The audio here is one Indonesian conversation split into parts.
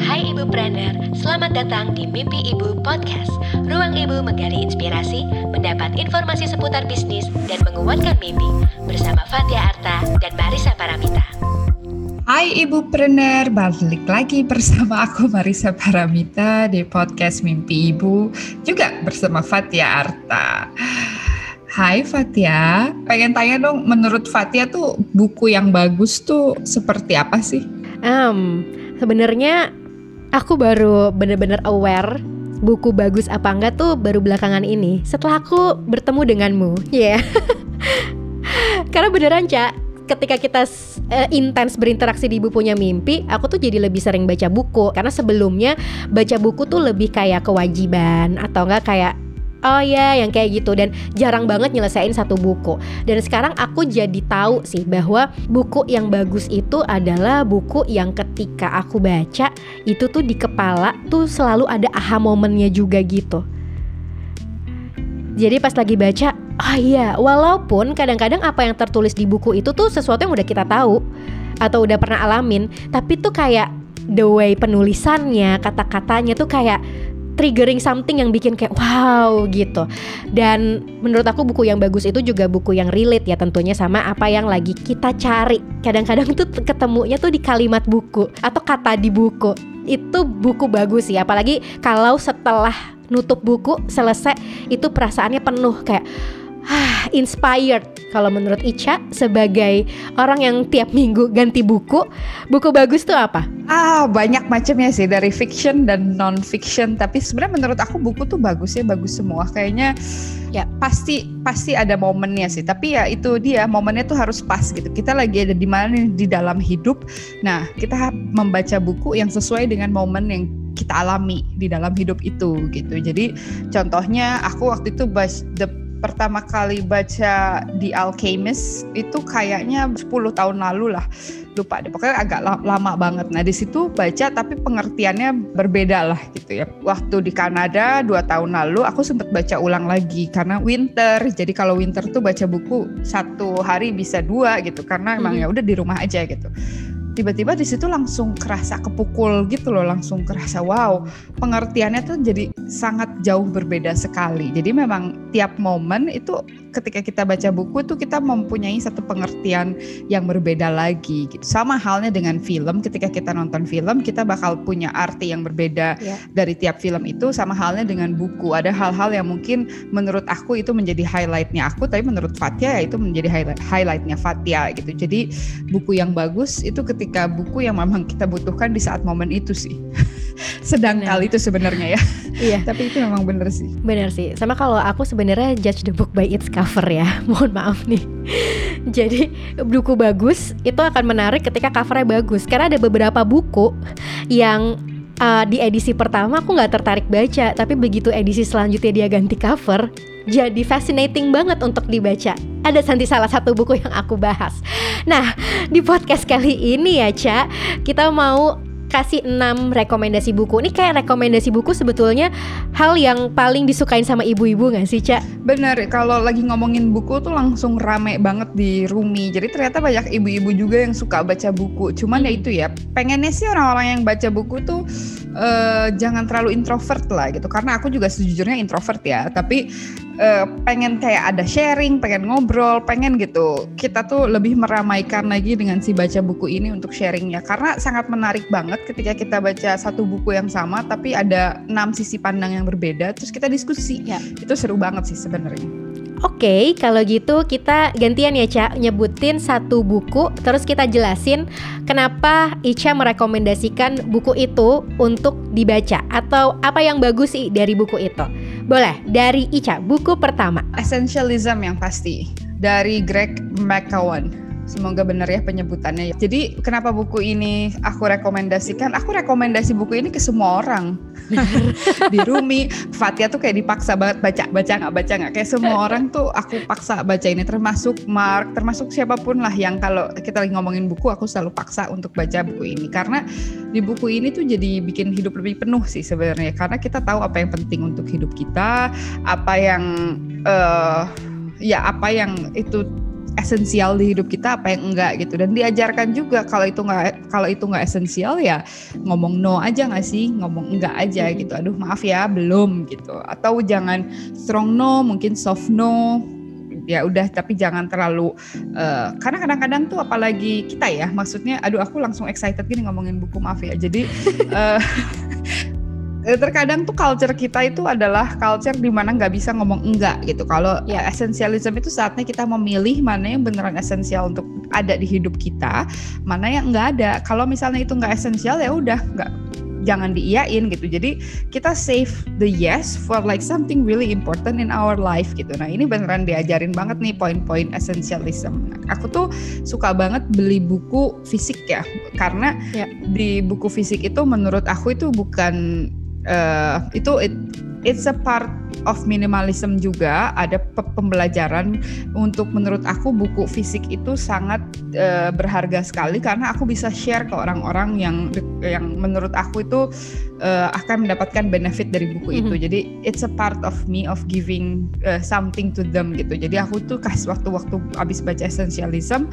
Hai Ibu Brander, selamat datang di Mimpi Ibu Podcast. Ruang Ibu menggali inspirasi, mendapat informasi seputar bisnis, dan menguatkan mimpi. Bersama Fatia Arta dan Marisa Paramita. Hai Ibu Prener, balik lagi bersama aku Marisa Paramita di podcast Mimpi Ibu, juga bersama Fatia Arta. Hai Fatia, pengen tanya dong, menurut Fatia tuh buku yang bagus tuh seperti apa sih? Um, sebenarnya aku baru bener-bener aware buku bagus apa enggak tuh baru belakangan ini setelah aku bertemu denganmu ya yeah. karena beneran cak ketika kita uh, intens berinteraksi di bukunya mimpi, aku tuh jadi lebih sering baca buku karena sebelumnya baca buku tuh lebih kayak kewajiban atau enggak kayak oh ya yang kayak gitu. Dan jarang banget nyelesain satu buku. Dan sekarang aku jadi tahu sih bahwa buku yang bagus itu adalah buku yang ketika aku baca itu tuh di kepala tuh selalu ada aha momennya juga gitu. Jadi pas lagi baca oh iya walaupun kadang-kadang apa yang tertulis di buku itu tuh sesuatu yang udah kita tahu atau udah pernah alamin tapi tuh kayak the way penulisannya kata-katanya tuh kayak triggering something yang bikin kayak wow gitu. Dan menurut aku buku yang bagus itu juga buku yang relate ya tentunya sama apa yang lagi kita cari. Kadang-kadang tuh ketemunya tuh di kalimat buku atau kata di buku. Itu buku bagus sih apalagi kalau setelah nutup buku selesai itu perasaannya penuh kayak inspired kalau menurut Ica sebagai orang yang tiap minggu ganti buku, buku bagus tuh apa? Ah, banyak macamnya sih dari fiction dan non fiction, tapi sebenarnya menurut aku buku tuh bagus ya, bagus semua. Kayaknya ya pasti pasti ada momennya sih, tapi ya itu dia momennya tuh harus pas gitu. Kita lagi ada di mana di dalam hidup. Nah, kita membaca buku yang sesuai dengan momen yang kita alami di dalam hidup itu gitu. Jadi contohnya aku waktu itu bahas the pertama kali baca The Alchemist itu kayaknya 10 tahun lalu lah. Lupa deh pokoknya agak lama banget. Nah di situ baca tapi pengertiannya berbeda lah gitu ya. Waktu di Kanada dua tahun lalu aku sempat baca ulang lagi karena winter. Jadi kalau winter tuh baca buku satu hari bisa dua gitu karena emang hmm. ya udah di rumah aja gitu tiba-tiba di situ langsung kerasa kepukul gitu loh langsung kerasa wow pengertiannya tuh jadi sangat jauh berbeda sekali. Jadi memang tiap momen itu ketika kita baca buku tuh kita mempunyai satu pengertian yang berbeda lagi gitu. Sama halnya dengan film ketika kita nonton film kita bakal punya arti yang berbeda yeah. dari tiap film itu sama halnya dengan buku. Ada hal-hal yang mungkin menurut aku itu menjadi highlightnya aku tapi menurut Fatia ya itu menjadi highlight highlightnya Fatia gitu. Jadi buku yang bagus itu ketika ketika buku yang memang kita butuhkan di saat momen itu sih. Sedang kali itu sebenarnya ya. Iya. Tapi itu memang bener sih. Bener sih. Sama kalau aku sebenarnya judge the book by its cover ya. Mohon maaf nih. Jadi buku bagus itu akan menarik ketika covernya bagus. Karena ada beberapa buku yang uh, di edisi pertama aku nggak tertarik baca, tapi begitu edisi selanjutnya dia ganti cover, jadi fascinating banget untuk dibaca. Ada nanti salah satu buku yang aku bahas. Nah, di podcast kali ini ya, Ca, kita mau kasih 6 rekomendasi buku. Ini kayak rekomendasi buku sebetulnya hal yang paling disukain sama ibu-ibu gak sih, Cak? Bener, kalau lagi ngomongin buku tuh langsung rame banget di Rumi. Jadi ternyata banyak ibu-ibu juga yang suka baca buku. Cuman ya itu ya, pengennya sih orang-orang yang baca buku tuh uh, jangan terlalu introvert lah gitu. Karena aku juga sejujurnya introvert ya, tapi uh, pengen kayak ada sharing, pengen ngobrol, pengen gitu. Kita tuh lebih meramaikan lagi dengan si baca buku ini untuk sharingnya karena sangat menarik banget ketika kita baca satu buku yang sama tapi ada enam sisi pandang yang berbeda terus kita diskusi. Ya. Itu seru banget sih sebenarnya. Oke, okay, kalau gitu kita gantian ya Ca, nyebutin satu buku terus kita jelasin kenapa Ica merekomendasikan buku itu untuk dibaca atau apa yang bagus sih dari buku itu. Boleh, dari Ica, buku pertama. Essentialism yang pasti, dari Greg McKeown. Semoga benar ya penyebutannya. Jadi kenapa buku ini aku rekomendasikan? Aku rekomendasi buku ini ke semua orang. di Rumi, Fatia tuh kayak dipaksa banget baca, baca nggak baca nggak. Kayak semua orang tuh aku paksa baca ini. Termasuk Mark, termasuk siapa pun lah yang kalau kita lagi ngomongin buku, aku selalu paksa untuk baca buku ini. Karena di buku ini tuh jadi bikin hidup lebih penuh sih sebenarnya. Karena kita tahu apa yang penting untuk hidup kita, apa yang uh, ya apa yang itu esensial di hidup kita apa yang enggak gitu. Dan diajarkan juga kalau itu nggak kalau itu nggak esensial ya ngomong no aja nggak sih? Ngomong enggak aja gitu. Aduh maaf ya belum gitu. Atau jangan strong no mungkin soft no. Ya udah tapi jangan terlalu uh, karena kadang-kadang tuh apalagi kita ya maksudnya aduh aku langsung excited gini ngomongin buku maaf ya. Jadi uh, terkadang tuh culture kita itu adalah culture di mana nggak bisa ngomong enggak gitu. Kalau ya esensialisme itu saatnya kita memilih mana yang beneran esensial untuk ada di hidup kita, mana yang enggak ada. Kalau misalnya itu nggak esensial ya udah nggak jangan diiyain gitu. Jadi kita save the yes for like something really important in our life gitu. Nah ini beneran diajarin banget nih poin-poin essentialism. Aku tuh suka banget beli buku fisik ya, karena ya. di buku fisik itu menurut aku itu bukan uh, itu it, it's a part of minimalism juga. Ada pembelajaran untuk menurut aku buku fisik itu sangat uh, berharga sekali karena aku bisa share ke orang-orang yang yang menurut aku itu uh, akan mendapatkan benefit dari buku mm -hmm. itu jadi it's a part of me of giving uh, something to them gitu. Jadi aku tuh kasih waktu-waktu habis baca essentialism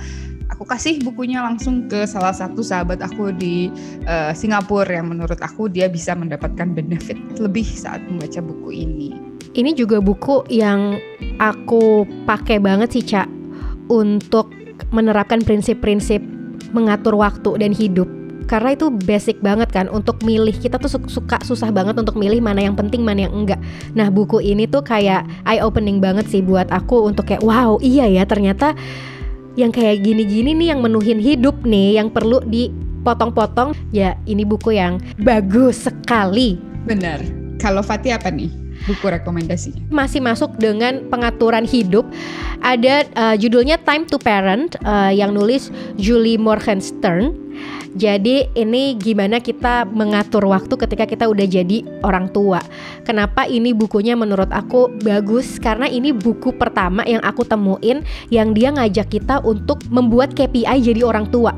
aku kasih bukunya langsung ke salah satu sahabat aku di uh, Singapura yang menurut aku dia bisa mendapatkan benefit lebih saat membaca buku ini. Ini juga buku yang aku pakai banget sih Cak untuk menerapkan prinsip-prinsip mengatur waktu dan hidup. Karena itu basic banget kan untuk milih. Kita tuh suka susah banget untuk milih mana yang penting mana yang enggak. Nah buku ini tuh kayak eye opening banget sih buat aku untuk kayak wow iya ya ternyata yang kayak gini-gini nih yang menuhin hidup nih yang perlu dipotong-potong. Ya ini buku yang bagus sekali. Benar. Kalau Fatih apa nih buku rekomendasi? Masih masuk dengan pengaturan hidup. Ada uh, judulnya Time to Parent uh, yang nulis Julie Morgenstern jadi ini gimana kita mengatur waktu ketika kita udah jadi orang tua. Kenapa ini bukunya menurut aku bagus karena ini buku pertama yang aku temuin yang dia ngajak kita untuk membuat KPI jadi orang tua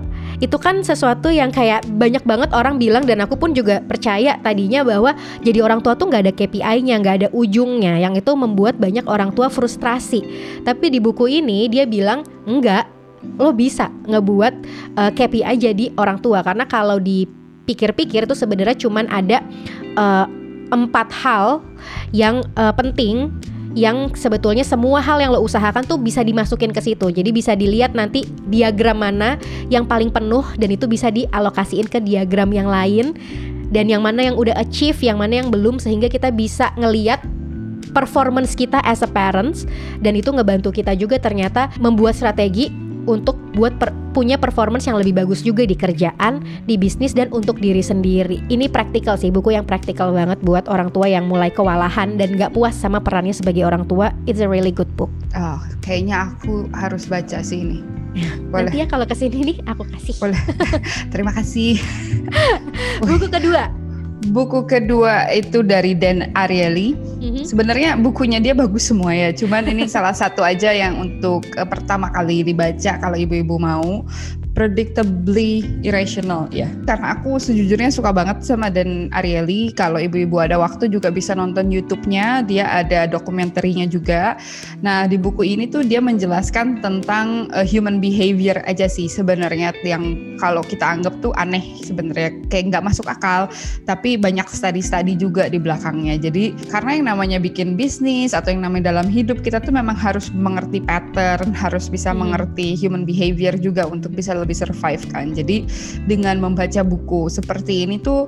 itu kan sesuatu yang kayak banyak banget orang bilang dan aku pun juga percaya tadinya bahwa jadi orang tua tuh nggak ada KPI-nya, nggak ada ujungnya, yang itu membuat banyak orang tua frustrasi. Tapi di buku ini dia bilang enggak, lo bisa ngebuat uh, eh, KPI jadi orang tua. Karena kalau dipikir-pikir itu sebenarnya cuman ada uh, empat hal yang uh, penting yang sebetulnya semua hal yang lo usahakan tuh bisa dimasukin ke situ. Jadi bisa dilihat nanti diagram mana yang paling penuh dan itu bisa dialokasiin ke diagram yang lain. Dan yang mana yang udah achieve, yang mana yang belum sehingga kita bisa ngeliat performance kita as a parents. Dan itu ngebantu kita juga ternyata membuat strategi untuk buat per, punya performance yang lebih bagus juga di kerjaan, di bisnis dan untuk diri sendiri. Ini praktikal sih, buku yang praktikal banget buat orang tua yang mulai kewalahan dan gak puas sama perannya sebagai orang tua. It's a really good book. Oh, kayaknya aku harus baca sih ini. Boleh. Nanti ya kalau ke sini nih aku kasih. Boleh. Terima kasih. buku kedua buku kedua itu dari Dan Ariely. Mm-hmm. Sebenarnya bukunya dia bagus semua ya, cuman ini salah satu aja yang untuk uh, pertama kali dibaca kalau ibu-ibu mau predictably irrational ya. Karena aku sejujurnya suka banget sama Dan Ariely. Kalau ibu-ibu ada waktu juga bisa nonton YouTube-nya. Dia ada dokumenterinya juga. Nah di buku ini tuh dia menjelaskan tentang uh, human behavior aja sih sebenarnya yang kalau kita anggap tuh aneh sebenarnya kayak nggak masuk akal. Tapi banyak studi-studi juga di belakangnya. Jadi karena yang namanya bikin bisnis atau yang namanya dalam hidup kita tuh memang harus mengerti pattern, harus bisa hmm. mengerti human behavior juga untuk bisa lebih survive kan. Jadi dengan membaca buku seperti ini tuh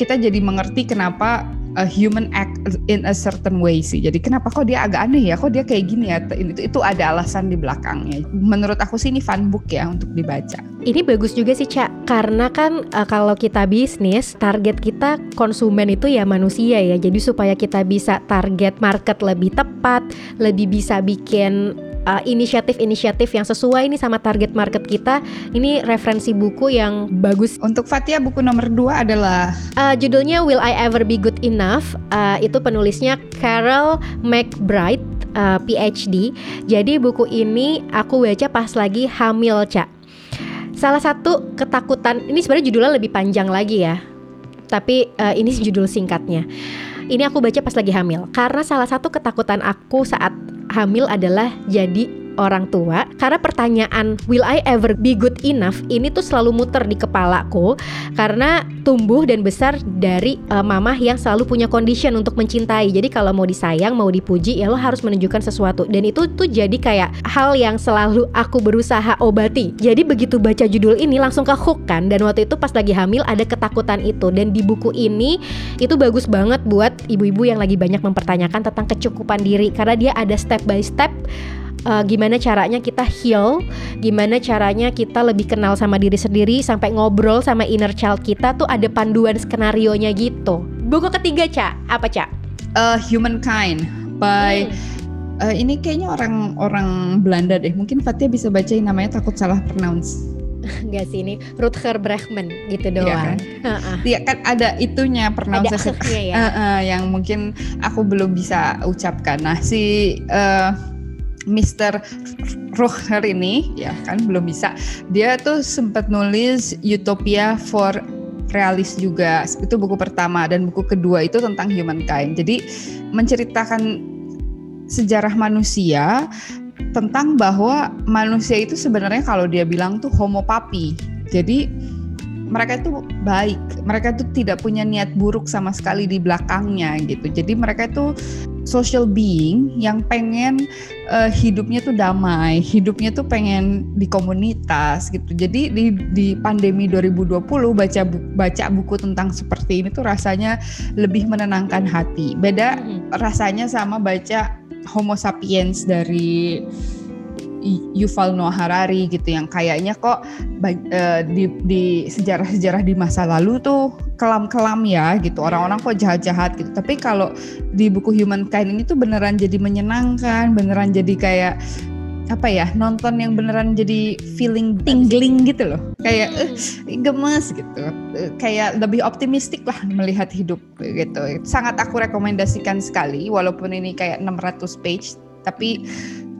kita jadi mengerti kenapa a human act in a certain way sih. Jadi kenapa kok dia agak aneh ya? Kok dia kayak gini ya? Itu itu ada alasan di belakangnya. Menurut aku sih ini fun book ya untuk dibaca. Ini bagus juga sih Cak, karena kan uh, kalau kita bisnis, target kita konsumen itu ya manusia ya. Jadi supaya kita bisa target market lebih tepat, lebih bisa bikin uh, inisiatif-inisiatif yang sesuai nih sama target market kita. Ini referensi buku yang bagus. Untuk Fatia buku nomor dua adalah uh, judulnya Will I Ever Be Good Enough. Uh, itu penulisnya Carol McBride, uh, PhD. Jadi buku ini aku baca pas lagi hamil, Cak. Salah satu ketakutan ini sebenarnya judulnya lebih panjang lagi ya. Tapi uh, ini judul singkatnya. Ini aku baca pas lagi hamil karena salah satu ketakutan aku saat hamil adalah jadi orang tua karena pertanyaan will I ever be good enough? ini tuh selalu muter di kepalaku karena tumbuh dan besar dari uh, mamah yang selalu punya condition untuk mencintai. Jadi kalau mau disayang, mau dipuji ya lo harus menunjukkan sesuatu. Dan itu tuh jadi kayak hal yang selalu aku berusaha obati. Jadi begitu baca judul ini langsung ke hook kan? Dan waktu itu pas lagi hamil ada ketakutan itu. Dan di buku ini itu bagus banget buat ibu-ibu yang lagi banyak mempertanyakan tentang kecukupan diri. Karena dia ada step by step uh, gimana caranya kita heal, gimana caranya kita lebih kenal sama diri sendiri sampai ngobrol sama inner child kita tuh ada panduan skenario nya gitu. Buku ketiga Cak, apa Cak? Uh, Humankind by hmm. uh, ini kayaknya orang-orang Belanda deh. Mungkin Fatia bisa bacain namanya takut salah pronounce. Enggak sih ini Rutger Bregman gitu iya doang. Iya kan? Iya kan ada itunya pronunciation ada ya. uh, uh, yang mungkin aku belum bisa ucapkan. Nah si uh, Mr. Rohner ini ya kan belum bisa. Dia tuh sempat nulis Utopia for realis juga. Itu buku pertama dan buku kedua itu tentang humankind. Jadi menceritakan sejarah manusia tentang bahwa manusia itu sebenarnya kalau dia bilang tuh homo papi. Jadi mereka itu baik, mereka itu tidak punya niat buruk sama sekali di belakangnya gitu. Jadi mereka itu social being yang pengen uh, hidupnya tuh damai, hidupnya tuh pengen di komunitas gitu. Jadi di di pandemi 2020 baca bu, baca buku tentang seperti ini tuh rasanya lebih menenangkan hati. Beda hmm. rasanya sama baca Homo sapiens dari Yuval Noah Harari gitu yang kayaknya kok uh, di, di sejarah-sejarah di masa lalu tuh kelam-kelam ya gitu. Orang-orang kok jahat-jahat gitu. Tapi kalau di buku Humankind ini tuh beneran jadi menyenangkan beneran jadi kayak apa ya nonton yang beneran jadi feeling tingling gitu loh. Kayak uh, gemes gitu. Uh, kayak lebih optimistik lah melihat hidup gitu. Sangat aku rekomendasikan sekali walaupun ini kayak 600 page tapi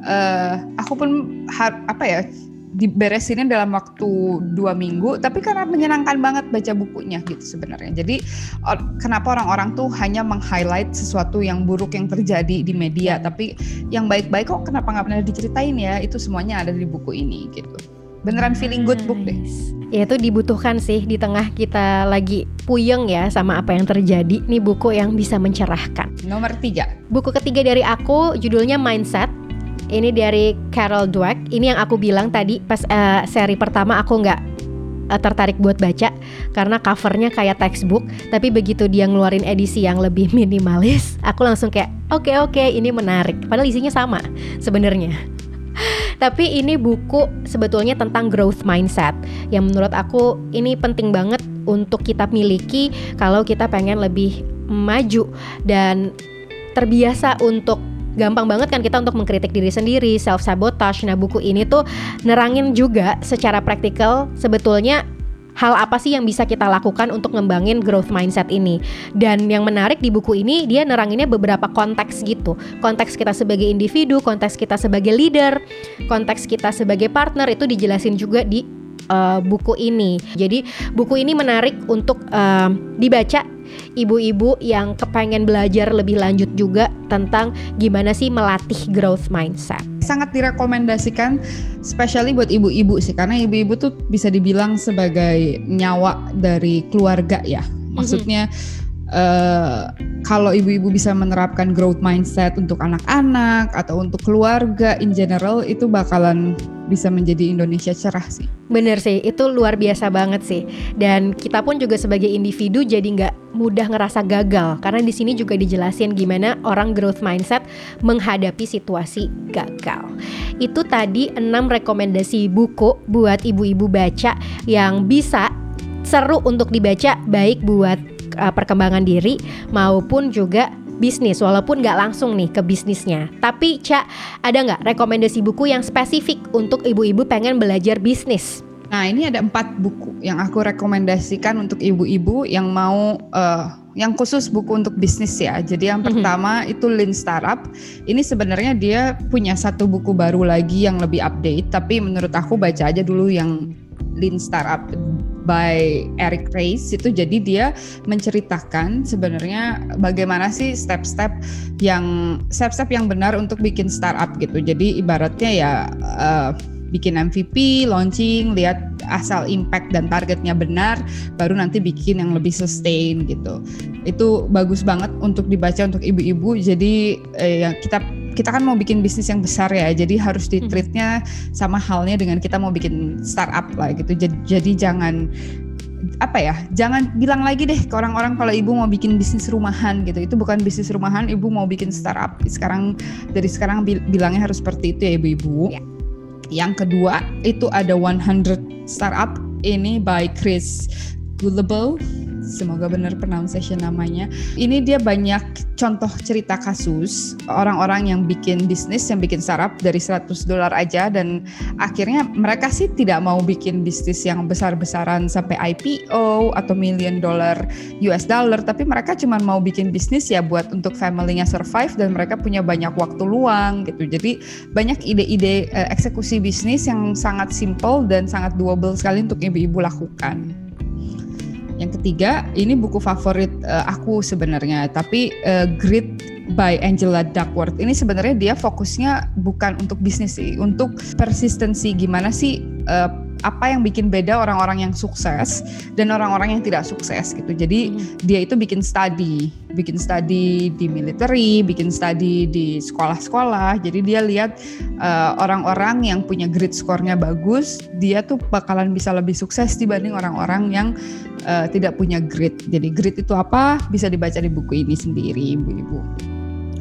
uh, aku pun apa ya diberesinnya dalam waktu dua minggu tapi karena menyenangkan banget baca bukunya gitu sebenarnya. Jadi or, kenapa orang-orang tuh hanya meng-highlight sesuatu yang buruk yang terjadi di media tapi yang baik-baik kok kenapa nggak pernah diceritain ya? Itu semuanya ada di buku ini gitu. Beneran feeling good book deh. Ya itu dibutuhkan sih di tengah kita lagi puyeng ya sama apa yang terjadi. Nih buku yang bisa mencerahkan. Nomor tiga. Buku ketiga dari aku judulnya Mindset ini dari Carol Dweck. Ini yang aku bilang tadi pas uh, seri pertama aku nggak uh, tertarik buat baca karena covernya kayak textbook. Tapi begitu dia ngeluarin edisi yang lebih minimalis, aku langsung kayak oke okay, oke okay, ini menarik. Padahal isinya sama sebenarnya. Tapi ini buku sebetulnya tentang growth mindset yang menurut aku ini penting banget untuk kita miliki kalau kita pengen lebih maju dan terbiasa untuk gampang banget kan kita untuk mengkritik diri sendiri, self sabotage. Nah, buku ini tuh nerangin juga secara praktikal sebetulnya hal apa sih yang bisa kita lakukan untuk ngembangin growth mindset ini. Dan yang menarik di buku ini dia neranginnya beberapa konteks gitu. Konteks kita sebagai individu, konteks kita sebagai leader, konteks kita sebagai partner itu dijelasin juga di uh, buku ini. Jadi buku ini menarik untuk uh, dibaca ibu-ibu yang kepengen belajar lebih lanjut juga tentang gimana sih melatih growth mindset. Sangat direkomendasikan, especially buat ibu-ibu sih, karena ibu-ibu tuh bisa dibilang sebagai nyawa dari keluarga ya. Maksudnya mm-hmm uh, kalau ibu-ibu bisa menerapkan growth mindset untuk anak-anak atau untuk keluarga in general itu bakalan bisa menjadi Indonesia cerah sih. Bener sih, itu luar biasa banget sih. Dan kita pun juga sebagai individu jadi nggak mudah ngerasa gagal karena di sini juga dijelasin gimana orang growth mindset menghadapi situasi gagal. Itu tadi enam rekomendasi buku buat ibu-ibu baca yang bisa seru untuk dibaca baik buat uh, perkembangan diri maupun juga bisnis walaupun nggak langsung nih ke bisnisnya tapi Cak ada nggak rekomendasi buku yang spesifik untuk ibu-ibu pengen belajar bisnis Nah ini ada empat buku yang aku rekomendasikan untuk ibu-ibu yang mau uh, yang khusus buku untuk bisnis ya. Jadi yang mm-hmm. pertama itu Lean Startup. Ini sebenarnya dia punya satu buku baru lagi yang lebih update. Tapi menurut aku baca aja dulu yang Lean Startup by Eric Rice itu jadi dia menceritakan sebenarnya bagaimana sih step-step yang step-step yang benar untuk bikin startup gitu. Jadi ibaratnya ya uh, bikin MVP, launching, lihat asal impact dan targetnya benar, baru nanti bikin yang lebih sustain gitu. Itu bagus banget untuk dibaca untuk ibu-ibu. Jadi eh, ya kita kita kan mau bikin bisnis yang besar ya, jadi harus di treatnya sama halnya dengan kita mau bikin startup lah gitu. Jadi, jadi jangan apa ya jangan bilang lagi deh ke orang-orang kalau ibu mau bikin bisnis rumahan gitu. Itu bukan bisnis rumahan ibu mau bikin startup. Sekarang dari sekarang bilangnya harus seperti itu ya ibu-ibu. Ya. Yang kedua itu ada 100 Startup. Ini by Chris Gullible semoga benar pronunciation namanya. Ini dia banyak contoh cerita kasus orang-orang yang bikin bisnis, yang bikin startup dari 100 dolar aja dan akhirnya mereka sih tidak mau bikin bisnis yang besar-besaran sampai IPO atau million dollar US dollar, tapi mereka cuma mau bikin bisnis ya buat untuk family-nya survive dan mereka punya banyak waktu luang gitu. Jadi banyak ide-ide uh, eksekusi bisnis yang sangat simple dan sangat doable sekali untuk ibu-ibu lakukan. Yang ketiga, ini buku favorit uh, aku sebenarnya, tapi uh, Grit by Angela Duckworth. Ini sebenarnya dia fokusnya bukan untuk bisnis sih, untuk persistensi gimana sih uh, apa yang bikin beda orang-orang yang sukses dan orang-orang yang tidak sukses gitu. Jadi hmm. dia itu bikin study, bikin study di military, bikin study di sekolah-sekolah. Jadi dia lihat orang-orang uh, yang punya grit skornya bagus, dia tuh bakalan bisa lebih sukses dibanding orang-orang yang uh, tidak punya grit. Jadi grit itu apa? Bisa dibaca di buku ini sendiri, ibu-ibu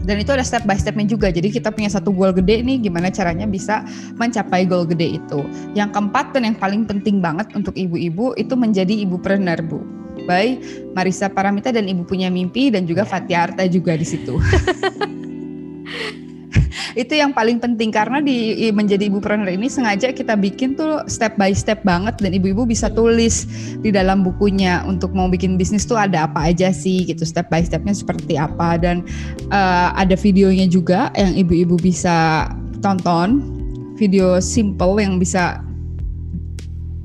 dan itu ada step by stepnya juga. Jadi kita punya satu goal gede nih gimana caranya bisa mencapai goal gede itu. Yang keempat dan yang paling penting banget untuk ibu-ibu itu menjadi ibu preneur bu. By Marisa Paramita dan ibu punya mimpi dan juga Fatia Arta juga di situ itu yang paling penting karena di menjadi ibu preneur ini sengaja kita bikin tuh step by step banget dan ibu-ibu bisa tulis di dalam bukunya untuk mau bikin bisnis tuh ada apa aja sih gitu. Step by stepnya seperti apa dan uh, ada videonya juga yang ibu-ibu bisa tonton. Video simple yang bisa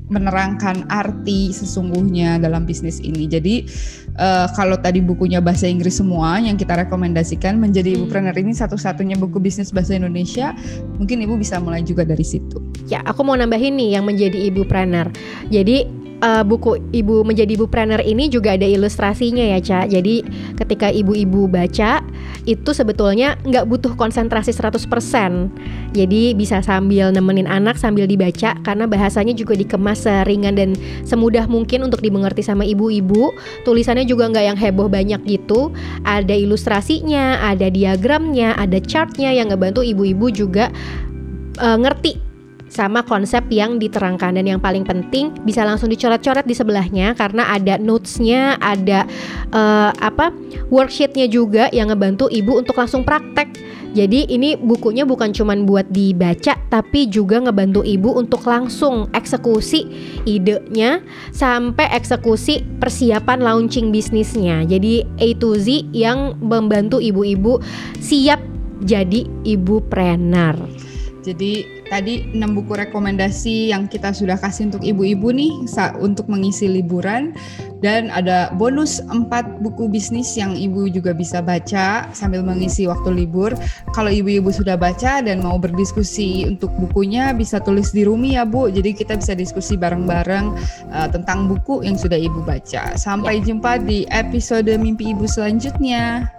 menerangkan arti sesungguhnya dalam bisnis ini. Jadi uh, kalau tadi bukunya bahasa Inggris semua yang kita rekomendasikan menjadi hmm. ibu ini satu-satunya buku bisnis bahasa Indonesia, mungkin ibu bisa mulai juga dari situ. Ya, aku mau nambahin nih yang menjadi ibu planner. Jadi uh, buku ibu menjadi ibu planner ini juga ada ilustrasinya ya Ca. Jadi ketika ibu-ibu baca itu sebetulnya nggak butuh konsentrasi 100%. Jadi bisa sambil nemenin anak sambil dibaca karena bahasanya juga dikemas seringan dan semudah mungkin untuk dimengerti sama ibu-ibu. Tulisannya juga nggak yang heboh banyak gitu. Ada ilustrasinya, ada diagramnya, ada chartnya yang ngebantu ibu-ibu juga uh, ngerti sama konsep yang diterangkan dan yang paling penting bisa langsung dicoret-coret di sebelahnya karena ada notesnya ada uh, apa worksheetnya juga yang ngebantu ibu untuk langsung praktek jadi ini bukunya bukan cuma buat dibaca tapi juga ngebantu ibu untuk langsung eksekusi idenya sampai eksekusi persiapan launching bisnisnya. Jadi A to Z yang membantu ibu-ibu siap jadi ibu planner. Jadi tadi 6 buku rekomendasi yang kita sudah kasih untuk ibu-ibu nih untuk mengisi liburan dan ada bonus 4 buku bisnis yang ibu juga bisa baca sambil mengisi waktu libur. Kalau ibu-ibu sudah baca dan mau berdiskusi untuk bukunya bisa tulis di Rumi ya Bu. Jadi kita bisa diskusi bareng-bareng uh, tentang buku yang sudah ibu baca. Sampai ya. jumpa di episode mimpi ibu selanjutnya.